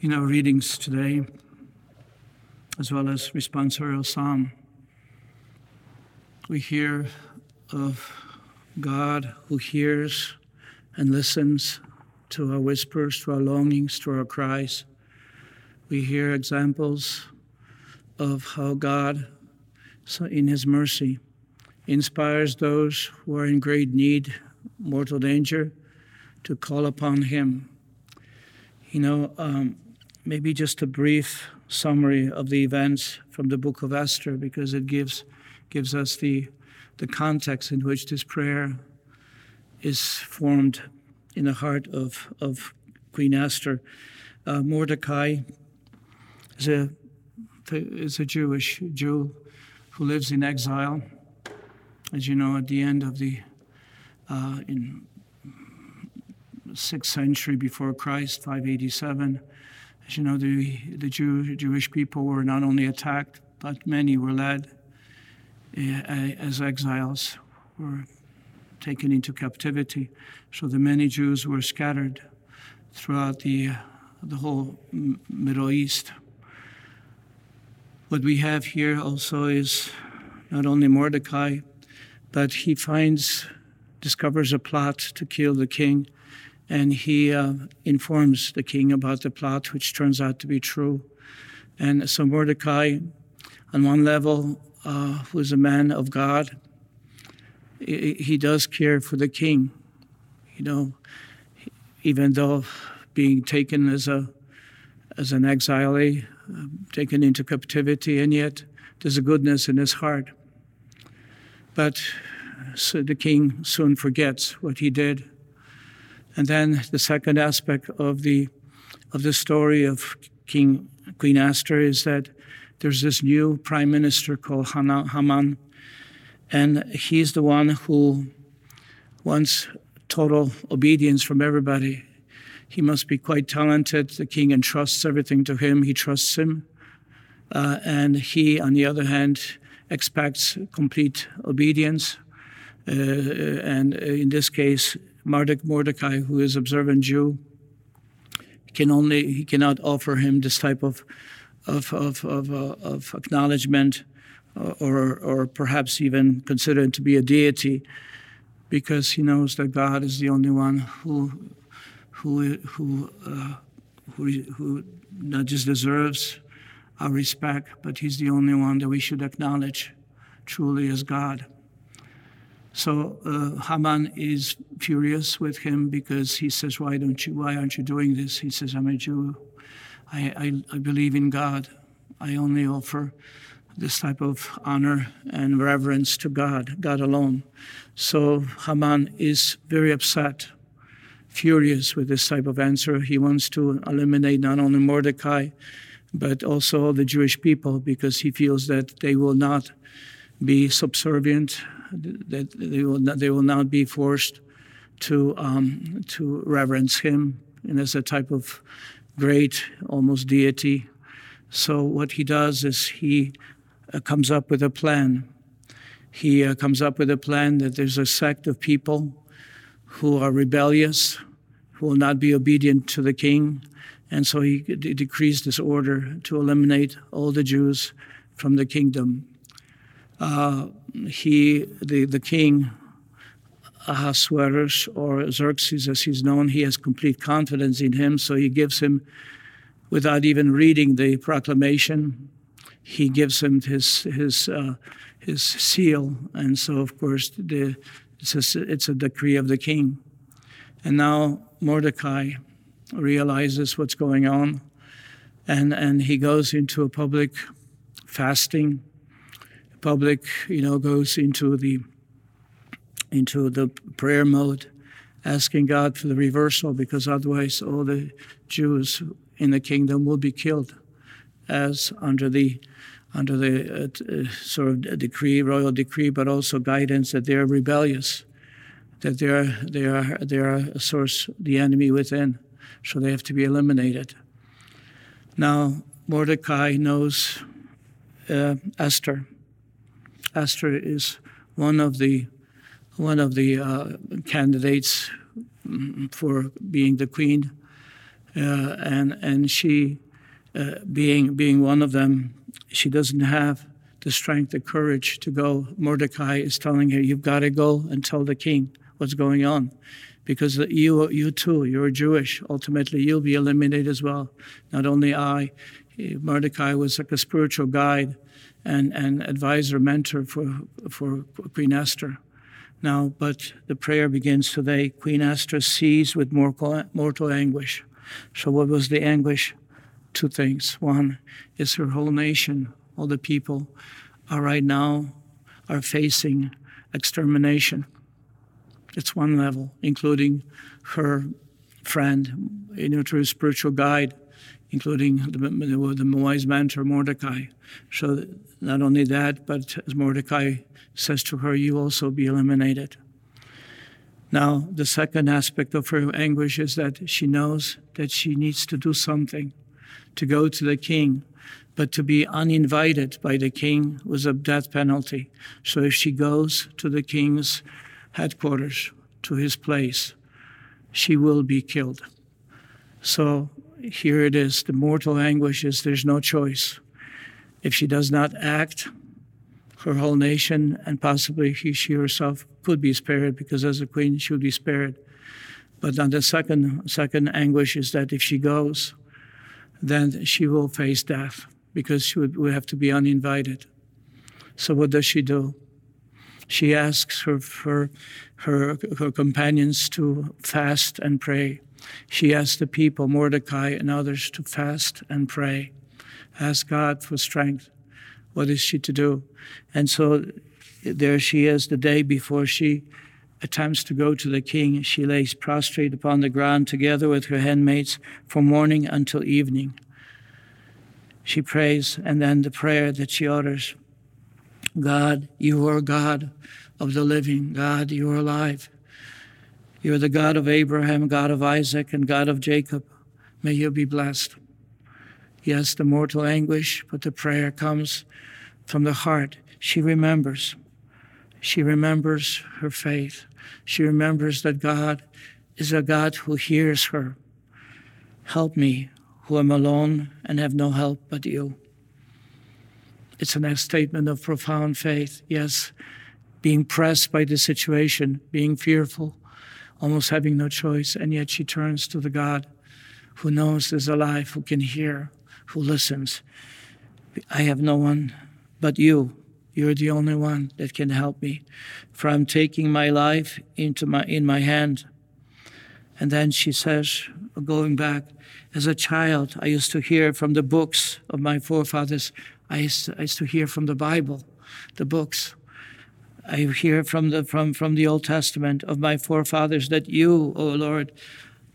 in our readings today, as well as responsorial psalm, we hear of God who hears and listens to our whispers, to our longings, to our cries. We hear examples of how God, in His mercy, inspires those who are in great need, mortal danger, to call upon Him. You know, um, maybe just a brief summary of the events from the book of Esther, because it gives gives us the the context in which this prayer is formed in the heart of, of Queen Esther. Uh, Mordecai is a, is a Jewish Jew who lives in exile. As you know, at the end of the uh, in sixth century before Christ, 587, as you know, the, the Jew, Jewish people were not only attacked, but many were led uh, as exiles, were taken into captivity. So the many Jews were scattered throughout the, the whole Middle East. What we have here also is not only Mordecai, but he finds, discovers a plot to kill the king, and he uh, informs the king about the plot, which turns out to be true. And so Mordecai, on one level, uh, is a man of God, he does care for the king. You know, even though being taken as a as an exile, uh, taken into captivity, and yet there's a goodness in his heart. But so the king soon forgets what he did. And then the second aspect of the of the story of King Queen Esther is that there's this new prime minister called Haman, and he's the one who wants total obedience from everybody. He must be quite talented. The king entrusts everything to him. He trusts him. Uh, and he, on the other hand, expects complete obedience. Uh, and in this case, Mordecai, who is observant Jew, can only he cannot offer him this type of of of of, uh, of acknowledgement or, or perhaps even consider him to be a deity because he knows that God is the only one who, who, who, uh, who, who not just deserves our respect, but he's the only one that we should acknowledge truly as God. So uh, Haman is furious with him because he says, "Why don't you? Why aren't you doing this?" He says, "I'm a Jew. I, I, I believe in God. I only offer this type of honor and reverence to God, God alone. So Haman is very upset, furious with this type of answer. He wants to eliminate not only Mordecai, but also all the Jewish people because he feels that they will not be subservient, that they will not, they will not be forced to, um, to reverence him and as a type of great, almost deity. So what he does is he uh, comes up with a plan. He uh, comes up with a plan that there's a sect of people who are rebellious, who will not be obedient to the king. And so he d- decrees this order to eliminate all the Jews from the kingdom. Uh, he, the, the king, Ahasuerus, or Xerxes as he's known, he has complete confidence in him, so he gives him, without even reading the proclamation, he gives him his his uh, his seal, and so of course the, it's a, it's a decree of the king. And now Mordecai realizes what's going on, and and he goes into a public fasting. Public, you know, goes into the into the prayer mode, asking God for the reversal, because otherwise all the Jews in the kingdom will be killed, as under the under the uh, uh, sort of decree, royal decree, but also guidance that they are rebellious, that they are they are they are a source, the enemy within, so they have to be eliminated. Now Mordecai knows uh, Esther. Esther is one of the one of the uh, candidates mm, for being the queen. uh, and and she, uh, being being one of them, she doesn't have the strength, the courage to go. Mordecai is telling her, "You've got to go and tell the king what's going on." Because you, you too, you're Jewish. Ultimately, you'll be eliminated as well. Not only I, Mordecai was like a spiritual guide and, and advisor, mentor for, for Queen Esther. Now, but the prayer begins today. Queen Esther sees with mortal, mortal anguish. So, what was the anguish? Two things. One is her whole nation, all the people are right now are facing extermination. It's one level, including her friend, you know, spiritual guide, including the, the, wise mentor Mordecai. So not only that, but as Mordecai says to her, you also be eliminated. Now, the second aspect of her anguish is that she knows that she needs to do something to go to the king, but to be uninvited by the king was a death penalty. So if she goes to the king's headquarters, to his place, she will be killed. So here it is the mortal anguish is there's no choice. If she does not act, her whole nation and possibly he, she herself could be spared because as a queen she would be spared. But on the second second anguish is that if she goes, then she will face death because she would, would have to be uninvited. So what does she do? she asks her, her, her, her companions to fast and pray. She asks the people, Mordecai and others, to fast and pray. Ask God for strength. What is she to do? And so there she is the day before she attempts to go to the king. She lays prostrate upon the ground together with her handmaids from morning until evening. She prays, and then the prayer that she utters God, you are God of the living. God, you are alive. You are the God of Abraham, God of Isaac, and God of Jacob. May you be blessed. Yes, the mortal anguish, but the prayer comes from the heart. She remembers. She remembers her faith. She remembers that God is a God who hears her. Help me, who am alone and have no help but you. It's a statement of profound faith. Yes, being pressed by the situation, being fearful, almost having no choice, and yet she turns to the God who knows is alive, who can hear, who listens. I have no one but you. You're the only one that can help me. For I'm taking my life into my in my hand. And then she says, going back, as a child, I used to hear from the books of my forefathers I used, to, I used to hear from the Bible, the books. I hear from the from from the Old Testament of my forefathers that you, O Lord,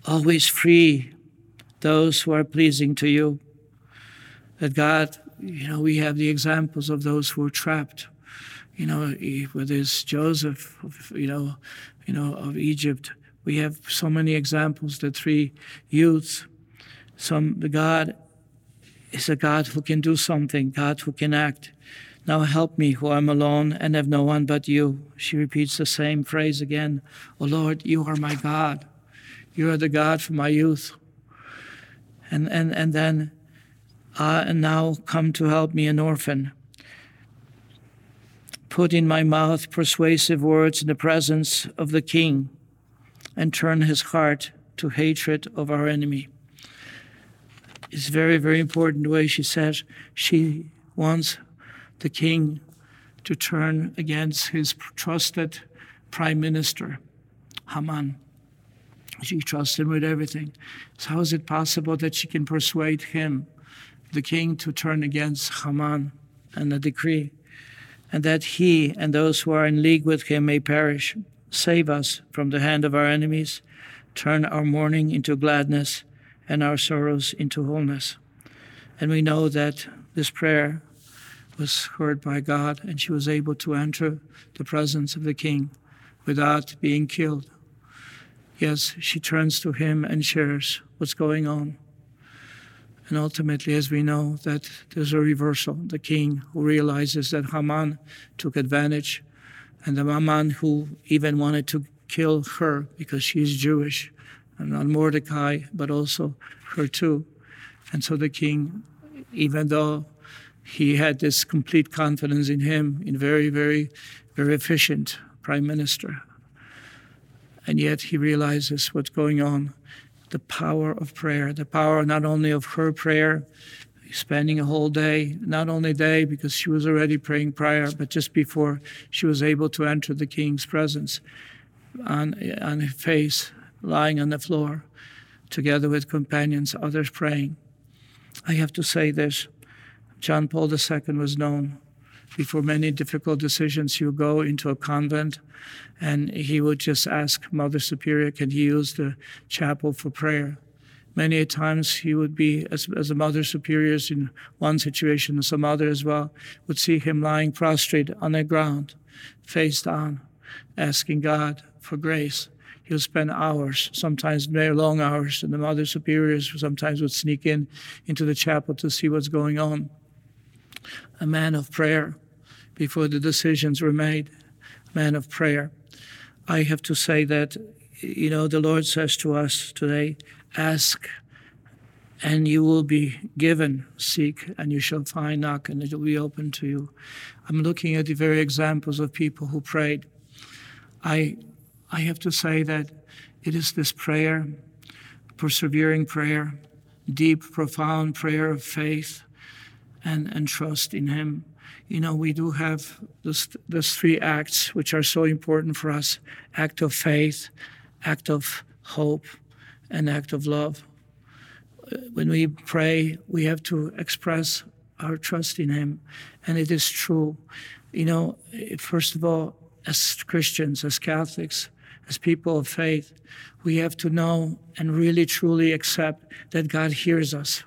always free those who are pleasing to you. That God, you know, we have the examples of those who are trapped. You know, whether it's Joseph, you know, you know, of Egypt. We have so many examples. The three youths. Some the God is a God who can do something, God who can act. Now help me, who am alone and have no one but you. She repeats the same phrase again. Oh Lord, you are my God. You are the God from my youth. And, and, and then, uh, and now come to help me, an orphan. Put in my mouth persuasive words in the presence of the king and turn his heart to hatred of our enemy It's very, very important the way she says she wants the king to turn against his trusted prime minister, Haman. She trusts him with everything. So, how is it possible that she can persuade him, the king, to turn against Haman and the decree, and that he and those who are in league with him may perish? Save us from the hand of our enemies, turn our mourning into gladness and our sorrows into wholeness. And we know that this prayer was heard by God, and she was able to enter the presence of the king without being killed. Yes, she turns to him and shares what's going on. And ultimately, as we know, that there's a reversal. The king who realizes that Haman took advantage, and the Haman who even wanted to kill her because she's Jewish, and not Mordecai, but also her too. And so the king, even though he had this complete confidence in him, in very, very, very efficient prime minister, and yet he realizes what's going on the power of prayer, the power not only of her prayer, spending a whole day, not only day because she was already praying prior, but just before she was able to enter the king's presence, on, on her face, lying on the floor, together with companions, others praying. I have to say this John Paul II was known before many difficult decisions. He would go into a convent and he would just ask Mother Superior, can he use the chapel for prayer? Many times he would be, as, as a Mother Superiors in one situation, and some other as well, would see him lying prostrate on the ground, face down, asking God for grace. He'll spend hours, sometimes very long hours, and the Mother Superiors sometimes would sneak in into the chapel to see what's going on. A man of prayer before the decisions were made, man of prayer. I have to say that, you know, the Lord says to us today, ask and you will be given, seek and you shall find, knock and it will be open to you. I'm looking at the very examples of people who prayed. I I have to say that it is this prayer, persevering prayer, deep, profound prayer of faith and, and trust in Him. You know, we do have those, those three acts which are so important for us act of faith, act of hope, and act of love. Uh, when we pray, we have to express our trust in Him. And it is true. You know, first of all, as Christians, as Catholics, as people of faith, we have to know and really truly accept that God hears us,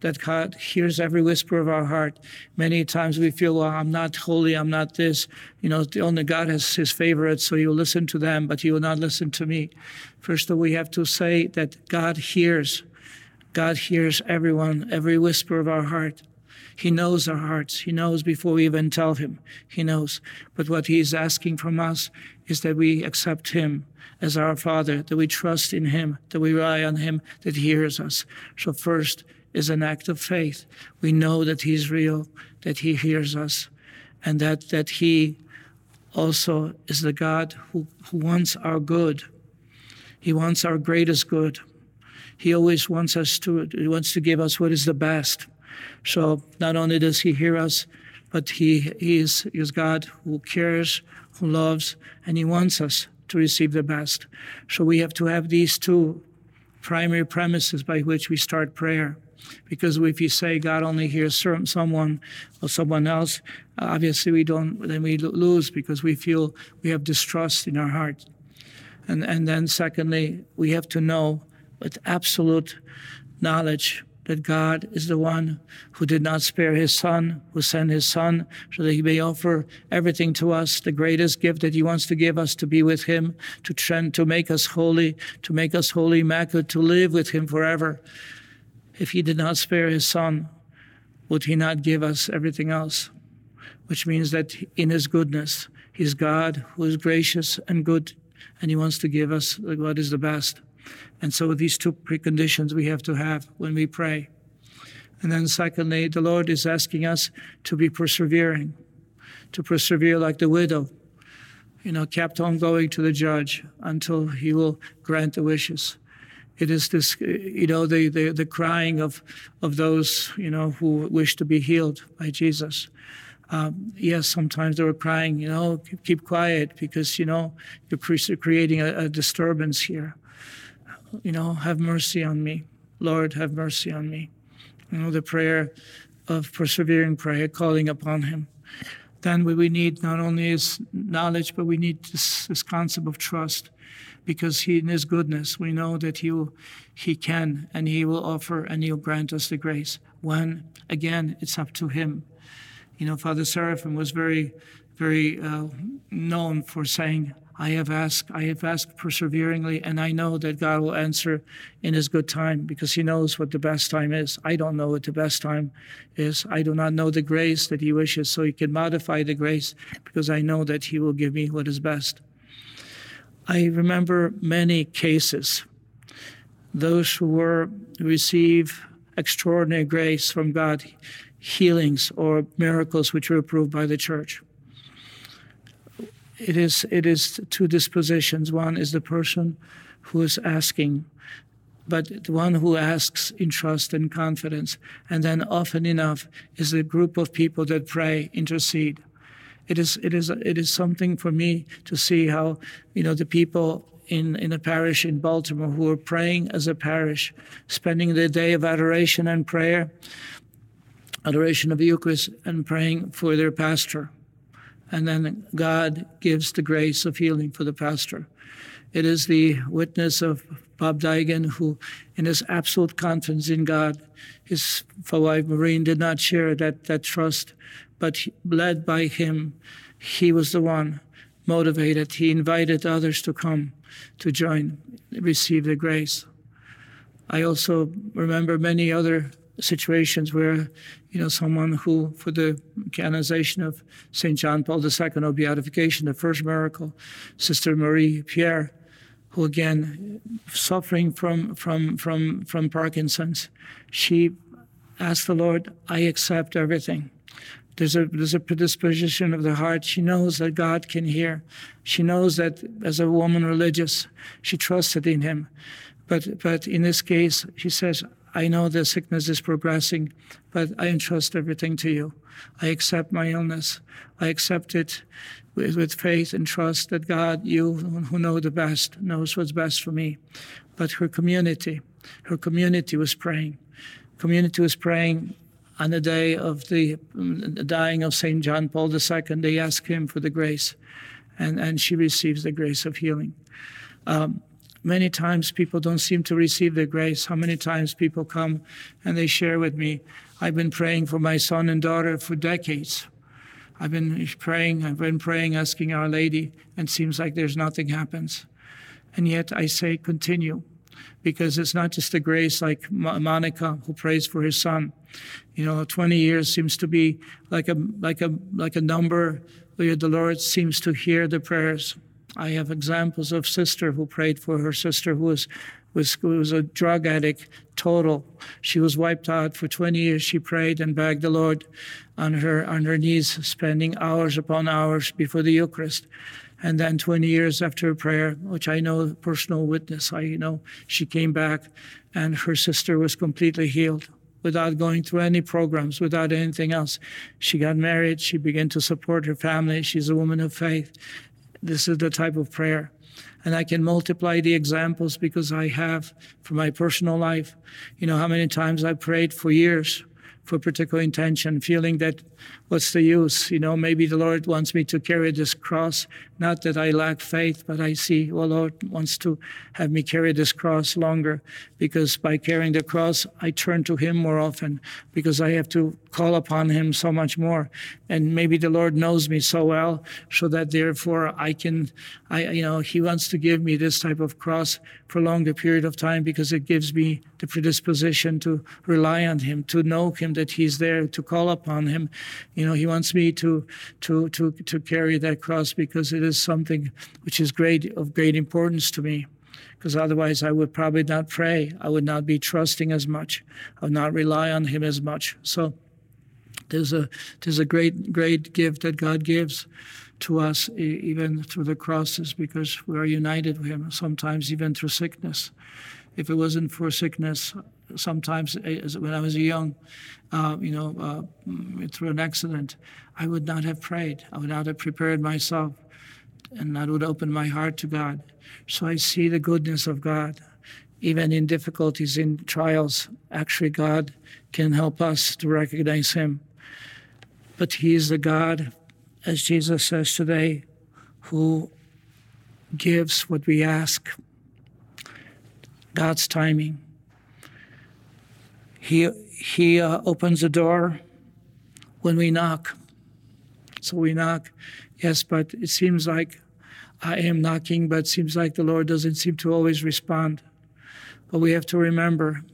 that God hears every whisper of our heart. Many times we feel, well, I'm not holy, I'm not this. You know, only God has his favorites, so you listen to them, but you will not listen to me. First of all, we have to say that God hears. God hears everyone, every whisper of our heart. He knows our hearts. He knows before we even tell him. He knows. But what he is asking from us is that we accept him as our Father, that we trust in him, that we rely on him, that he hears us. So first is an act of faith. We know that he's real, that he hears us, and that, that he also is the God who, who wants our good. He wants our greatest good. He always wants us to, he wants to give us what is the best. So not only does He hear us, but He, he is, he is God who cares, who loves, and He wants us to receive the best. So we have to have these two primary premises by which we start prayer. Because if you say God only hears someone or someone else, obviously we don't, then we lose because we feel we have distrust in our heart. And, and then secondly, we have to know with absolute knowledge that God is the one who did not spare his son, who sent his son so that he may offer everything to us, the greatest gift that he wants to give us to be with him, to trend, to make us holy, to make us holy, immaculate, to live with him forever. If he did not spare his son, would he not give us everything else? Which means that in his goodness, he's God who is gracious and good, and he wants to give us what is the best. And so these two preconditions we have to have when we pray. And then secondly, the Lord is asking us to be persevering, to persevere like the widow, you know, kept on going to the judge until he will grant the wishes. It is this, you know, the, the, the crying of, of those, you know, who wish to be healed by Jesus. Um, yes, sometimes they were crying, you know, keep quiet because, you know, you're creating a, a disturbance here you know, have mercy on me. Lord, have mercy on me. You know, the prayer of persevering prayer, calling upon Him. Then we need not only His knowledge, but we need this, this concept of trust because He, in His goodness, we know that He, will, he can and He will offer and He'll grant us the grace. When, again, it's up to Him. You know, Father Seraphim was very, very uh, known for saying, I have asked, I have asked perseveringly, and I know that God will answer in His good time because He knows what the best time is. I don't know what the best time is. I do not know the grace that He wishes, so He can modify the grace because I know that He will give me what is best. I remember many cases those who were receive extraordinary grace from God, healings or miracles which were approved by the church. It is it is two dispositions. One is the person who is asking, but the one who asks in trust and confidence, and then often enough is a group of people that pray, intercede. It is it is it is something for me to see how you know the people in, in a parish in Baltimore who are praying as a parish, spending the day of adoration and prayer, adoration of the Eucharist, and praying for their pastor. And then God gives the grace of healing for the pastor. It is the witness of Bob Daigen, who, in his absolute confidence in God, his wife Maureen did not share that, that trust, but led by him, he was the one motivated. He invited others to come to join, receive the grace. I also remember many other situations where, you know, someone who, for the canonization of St. John Paul II or beatification, the first miracle, Sister Marie Pierre, who again, suffering from, from, from, from Parkinson's, she asked the Lord, I accept everything. There's a, there's a predisposition of the heart. She knows that God can hear. She knows that as a woman religious, she trusted in Him. But, but in this case, she says, I know the sickness is progressing, but I entrust everything to you. I accept my illness. I accept it with, with faith and trust that God, you who know the best, knows what's best for me. But her community, her community was praying. Community was praying on the day of the, the dying of St. John Paul II, they ask him for the grace, and, and she receives the grace of healing. Um, many times people don't seem to receive the grace. How many times people come and they share with me, I've been praying for my son and daughter for decades. I've been praying, I've been praying, asking Our Lady, and it seems like there's nothing happens. And yet I say, continue because it's not just a grace like Monica who prays for his son. You know, 20 years seems to be like a like a like a number where the Lord seems to hear the prayers. I have examples of sister who prayed for her sister who was was was a drug addict, total. She was wiped out for 20 years. She prayed and begged the Lord on her on her knees, spending hours upon hours before the Eucharist. And then 20 years after prayer, which I know personal witness, I know she came back and her sister was completely healed without going through any programs, without anything else. She got married, she began to support her family. She's a woman of faith. This is the type of prayer. And I can multiply the examples because I have for my personal life. You know how many times I prayed for years for particular intention, feeling that what's the use? You know, maybe the Lord wants me to carry this cross. Not that I lack faith, but I see, well, Lord wants to have me carry this cross longer because by carrying the cross, I turn to Him more often because I have to call upon Him so much more. And maybe the Lord knows me so well so that therefore I can, I, you know, He wants to give me this type of cross for a longer period of time because it gives me the predisposition to rely on Him, to know Him that He's there, to call upon Him you know, he wants me to to to to carry that cross because it is something which is great of great importance to me. Because otherwise, I would probably not pray. I would not be trusting as much. I would not rely on Him as much. So there's a there's a great great gift that God gives to us even through the crosses because we are united with Him. Sometimes even through sickness. If it wasn't for sickness, sometimes eh, when I was young, uh, you know, uh, through an accident, I would not have prayed. I would not have prepared myself, and I would open my heart to God. So I see the goodness of God. Even in difficulties, in trials, actually, God can help us to recognize Him. But He is the God, as Jesus says today, who gives what we ask. God's timing. He, he uh, opens the door when we knock. So we knock, yes, but it seems like I am knocking, but it seems like the Lord doesn't seem to always respond. But we have to remember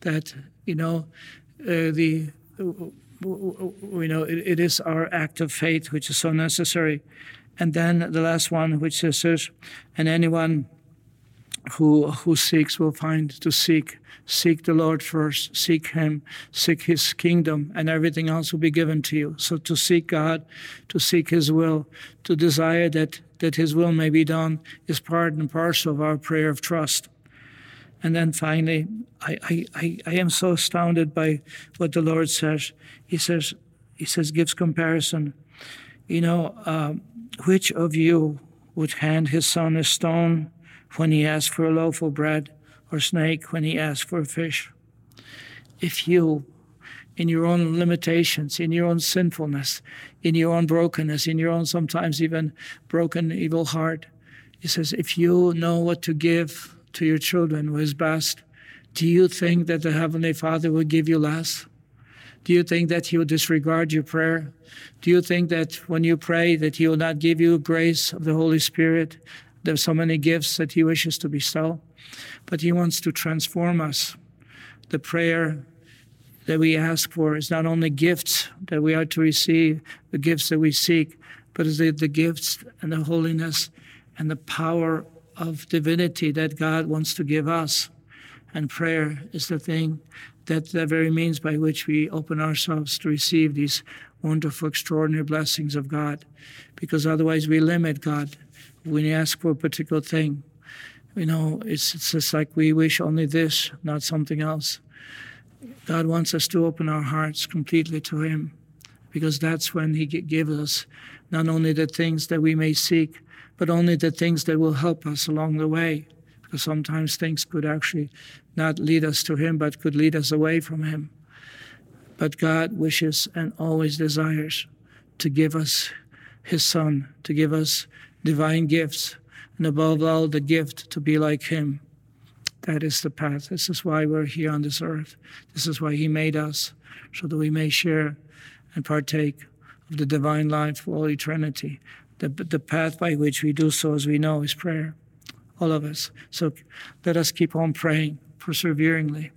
that, you know, uh, the you know it, it is our act of faith which is so necessary. And then the last one, which says, and anyone who who seeks will find to seek. Seek the lord first seek him seek his kingdom and everything else will be given to you. So to seek god to seek his will to desire that that his will may be done is part and parcel of our prayer of trust and then finally i i i, I am so astounded by what the lord says he says he says gives comparison you know um, which of you would hand his son a stone when he asks for a loaf of bread, or snake when he asks for a fish. If you, in your own limitations, in your own sinfulness, in your own brokenness, in your own sometimes even broken, evil heart, he says, if you know what to give to your children what is best, do you think that the Heavenly Father will give you less? Do you think that he will disregard your prayer? Do you think that when you pray that he will not give you grace of the Holy Spirit, there's so many gifts that He wishes to bestow, but He wants to transform us. The prayer that we ask for is not only gifts that we are to receive, the gifts that we seek, but is the, the gifts and the holiness and the power of divinity that God wants to give us. And prayer is the thing that the very means by which we open ourselves to receive these wonderful, extraordinary blessings of God. Because otherwise we limit God when you ask for a particular thing, you know, it's, it's just like we wish only this, not something else. God wants us to open our hearts completely to Him because that's when He gives us not only the things that we may seek, but only the things that will help us along the way. Because sometimes things could actually not lead us to Him, but could lead us away from Him. But God wishes and always desires to give us His Son, to give us divine gifts, and above all, the gift to be like Him. That is the path. This is why we're here on this earth. This is why He made us, so that we may share and partake of the divine life for all eternity. The, the path by which we do so, as we know, is prayer. All of us. So let us keep on praying perseveringly.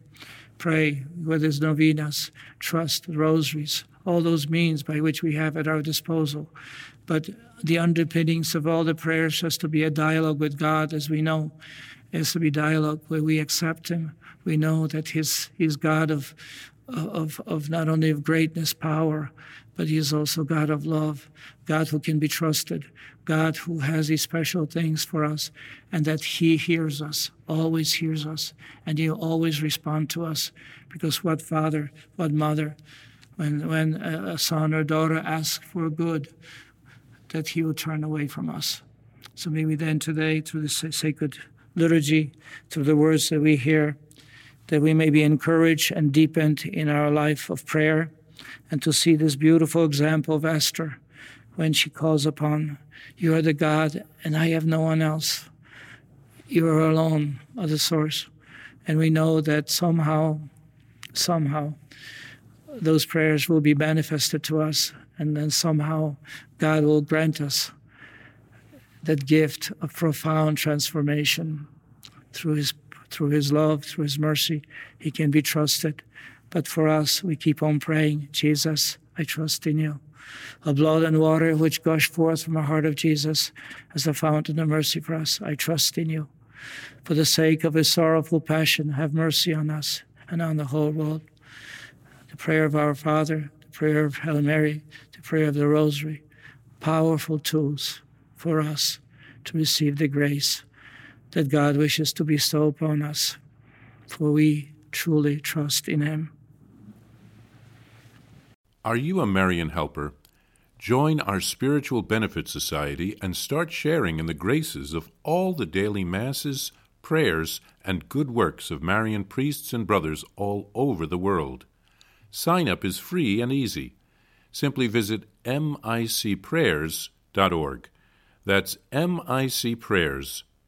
Pray with His novenas, trust, rosaries, all those means by which we have at our disposal. But the underpinnings of all the prayers has to be a dialogue with God, as we know. It has to be dialogue where we accept Him. We know that He's, he's God of, of, of not only of greatness, power, but He is also God of love, God who can be trusted, God who has these special things for us, and that He hears us, always hears us, and He'll always respond to us. Because what father, what mother, when, when a son or daughter asks for good, that He will turn away from us. So may we then today, through the sacred liturgy, through the words that we hear, that we may be encouraged and deepened in our life of prayer, and to see this beautiful example of Esther when she calls upon, You are the God, and I have no one else. You are alone are the source. And we know that somehow, somehow, those prayers will be manifested to us and then somehow God will grant us that gift of profound transformation through his through his love, through his mercy, he can be trusted. But for us, we keep on praying, Jesus, I trust in you. A blood and water which gush forth from the heart of Jesus as a fountain of mercy for us, I trust in you. For the sake of his sorrowful passion, have mercy on us and on the whole world. The prayer of our Father, the prayer of Hail Mary, the prayer of the Rosary, powerful tools for us to receive the grace that God wishes to bestow upon us, for we truly trust in Him. Are you a Marian helper? Join our Spiritual Benefit Society and start sharing in the graces of all the daily masses, prayers, and good works of Marian priests and brothers all over the world. Sign up is free and easy. Simply visit micprayers.org. That's micprayers.org.